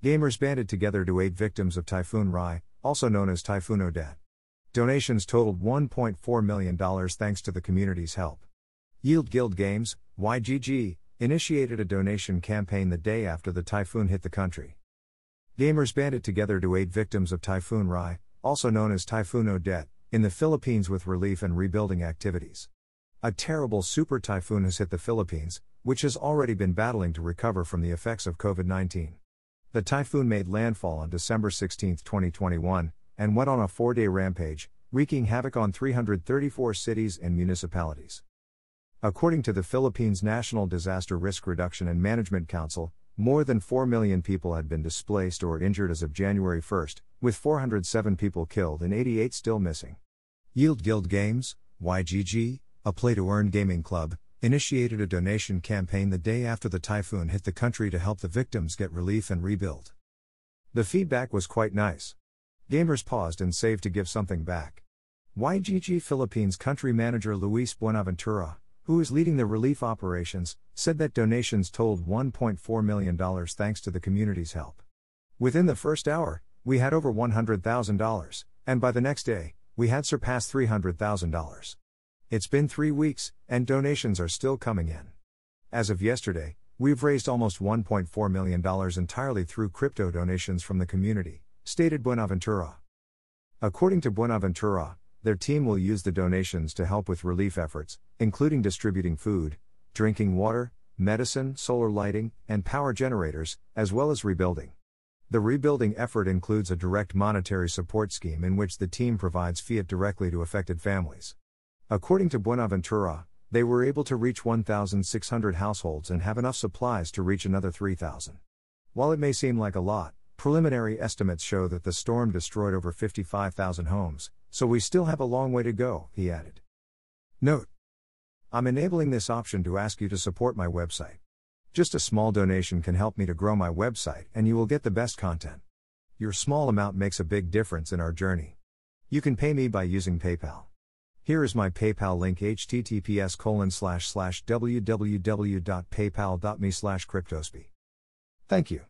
Gamers banded together to aid victims of Typhoon Rai, also known as Typhoon Odette. Donations totaled $1.4 million thanks to the community's help. Yield Guild Games, YGG, initiated a donation campaign the day after the typhoon hit the country. Gamers banded together to aid victims of Typhoon Rai, also known as Typhoon Odette, in the Philippines with relief and rebuilding activities. A terrible super typhoon has hit the Philippines, which has already been battling to recover from the effects of COVID 19. The typhoon made landfall on December 16, 2021, and went on a four day rampage, wreaking havoc on 334 cities and municipalities. According to the Philippines National Disaster Risk Reduction and Management Council, more than 4 million people had been displaced or injured as of January 1, with 407 people killed and 88 still missing. Yield Guild Games, YGG, a play to earn gaming club, initiated a donation campaign the day after the typhoon hit the country to help the victims get relief and rebuild. The feedback was quite nice. Gamers paused and saved to give something back. YGG Philippines country manager Luis Buenaventura, who is leading the relief operations, said that donations totaled $1.4 million thanks to the community's help. Within the first hour, we had over $100,000, and by the next day, we had surpassed $300,000. It's been three weeks, and donations are still coming in. As of yesterday, we've raised almost $1.4 million entirely through crypto donations from the community, stated Buenaventura. According to Buenaventura, their team will use the donations to help with relief efforts, including distributing food, drinking water, medicine, solar lighting, and power generators, as well as rebuilding. The rebuilding effort includes a direct monetary support scheme in which the team provides fiat directly to affected families. According to Buenaventura, they were able to reach 1,600 households and have enough supplies to reach another 3,000. While it may seem like a lot, preliminary estimates show that the storm destroyed over 55,000 homes, so we still have a long way to go, he added. Note I'm enabling this option to ask you to support my website. Just a small donation can help me to grow my website, and you will get the best content. Your small amount makes a big difference in our journey. You can pay me by using PayPal. Here is my PayPal link https colon slash slash www.paypal.me slash cryptosby. Thank you.